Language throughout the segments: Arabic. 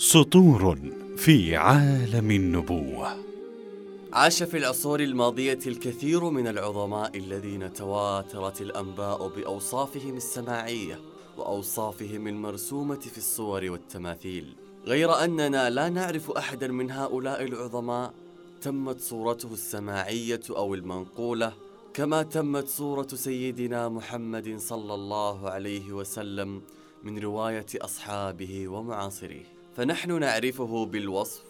سطور في عالم النبوة. عاش في العصور الماضية الكثير من العظماء الذين تواترت الأنباء بأوصافهم السماعية وأوصافهم المرسومة في الصور والتماثيل. غير أننا لا نعرف أحدا من هؤلاء العظماء تمت صورته السماعية أو المنقولة كما تمت صورة سيدنا محمد صلى الله عليه وسلم من رواية أصحابه ومعاصريه فنحن نعرفه بالوصف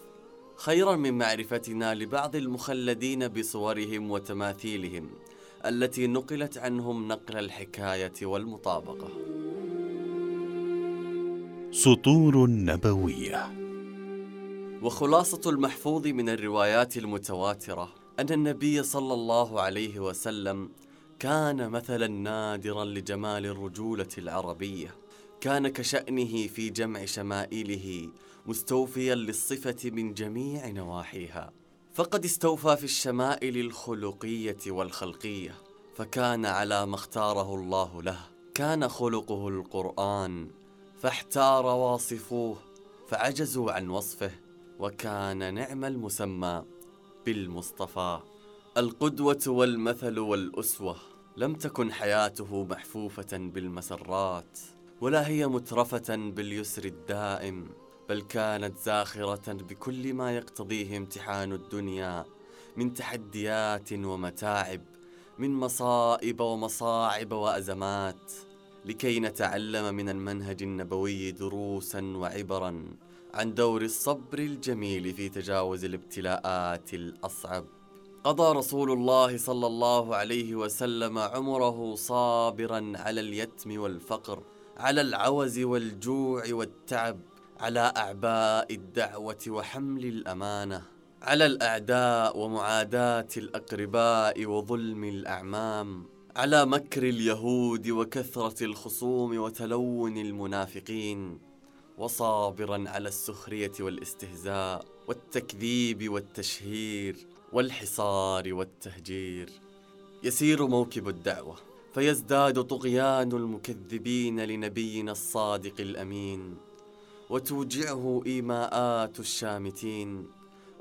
خيرا من معرفتنا لبعض المخلدين بصورهم وتماثيلهم التي نقلت عنهم نقل الحكاية والمطابقة. سطور نبوية. وخلاصة المحفوظ من الروايات المتواترة أن النبي صلى الله عليه وسلم كان مثلا نادرا لجمال الرجولة العربية. كان كشأنه في جمع شمائله مستوفيا للصفة من جميع نواحيها. فقد استوفى في الشمائل الخلقية والخلقية فكان على ما اختاره الله له. كان خلقه القرآن فاحتار واصفوه فعجزوا عن وصفه وكان نعم المسمى بالمصطفى. القدوة والمثل والأسوة لم تكن حياته محفوفة بالمسرات. ولا هي مترفة باليسر الدائم بل كانت زاخرة بكل ما يقتضيه امتحان الدنيا من تحديات ومتاعب من مصائب ومصاعب وأزمات لكي نتعلم من المنهج النبوي دروسا وعبرا عن دور الصبر الجميل في تجاوز الابتلاءات الأصعب. قضى رسول الله صلى الله عليه وسلم عمره صابرا على اليتم والفقر على العوز والجوع والتعب على أعباء الدعوة وحمل الأمانة على الأعداء ومعاداة الأقرباء وظلم الأعمام على مكر اليهود وكثرة الخصوم وتلون المنافقين وصابرا على السخرية والاستهزاء والتكذيب والتشهير والحصار والتهجير. يسير موكب الدعوة. فيزداد طغيان المكذبين لنبينا الصادق الأمين. وتوجعه إيماءات الشامتين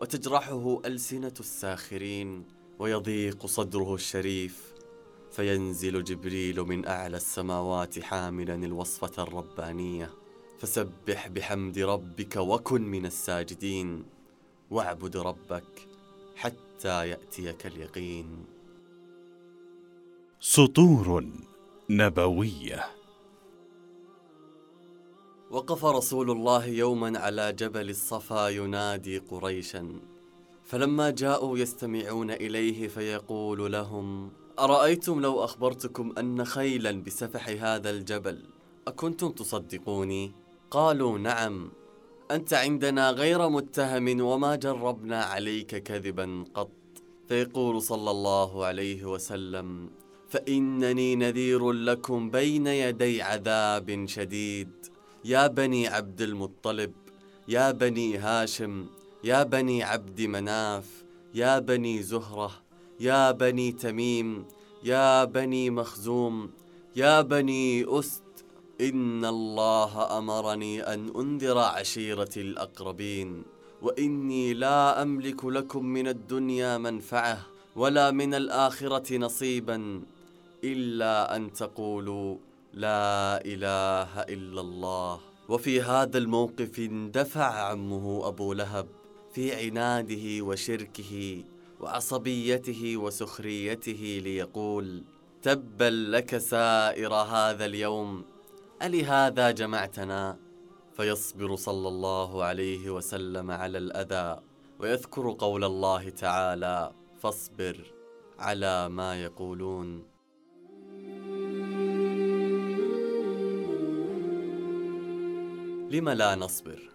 وتجرحه ألسنة الساخرين ويضيق صدره الشريف. فينزل جبريل من أعلى السماوات حاملا الوصفة الربانية. فسبح بحمد ربك وكن من الساجدين. واعبد ربك حتى يأتيك اليقين. سطور نبوية. وقف رسول الله يوما على جبل الصفا ينادي قريشا فلما جاءوا يستمعون إليه فيقول لهم أرأيتم لو أخبرتكم أن خيلا بسفح هذا الجبل أكنتم تصدقوني؟ قالوا نعم. أنت عندنا غير متهم وما جربنا عليك كذبا قط. فيقول صلى الله عليه وسلم فإنني نذير لكم بين يدي عذاب شديد. يا بني عبد المطلب يا بني هاشم يا بني عبد مناف يا بني زهرة يا بني تميم يا بني مخزوم يا بني أست. إن الله أمرني أن أنذر عشيرتي الأقربين وإني لا أملك لكم من الدنيا منفعة ولا من الآخرة نصيبا. إلا أن تقولوا لا إله إلا الله. وفي هذا الموقف اندفع عمه أبو لهب في عناده وشركه وعصبيته وسخريته ليقول تبا لك سائر هذا اليوم ألهذا جمعتنا؟ فيصبر صلى الله عليه وسلم على الأذى ويذكر قول الله تعالى فاصبر على ما يقولون. لم لا نصبر؟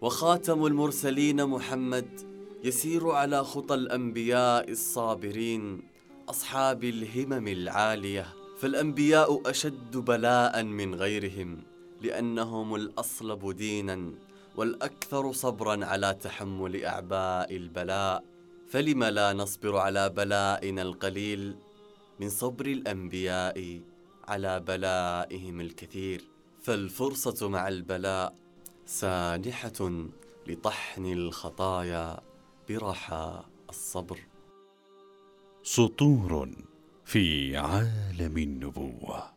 وخاتم المرسلين محمد يسير على خطى الأنبياء الصابرين أصحاب الهمم العالية. فالأنبياء أشد بلاء من غيرهم لأنهم الاصلب دينا والأكثر صبرا على تحمل أعباء البلاء. فلم لا نصبر على بلائنا القليل من صبر الأنبياء على بلائهم الكثير؟ فالفرصة مع البلاء سانحة لطحن الخطايا برحى الصبر. سطور في عالم النبوة.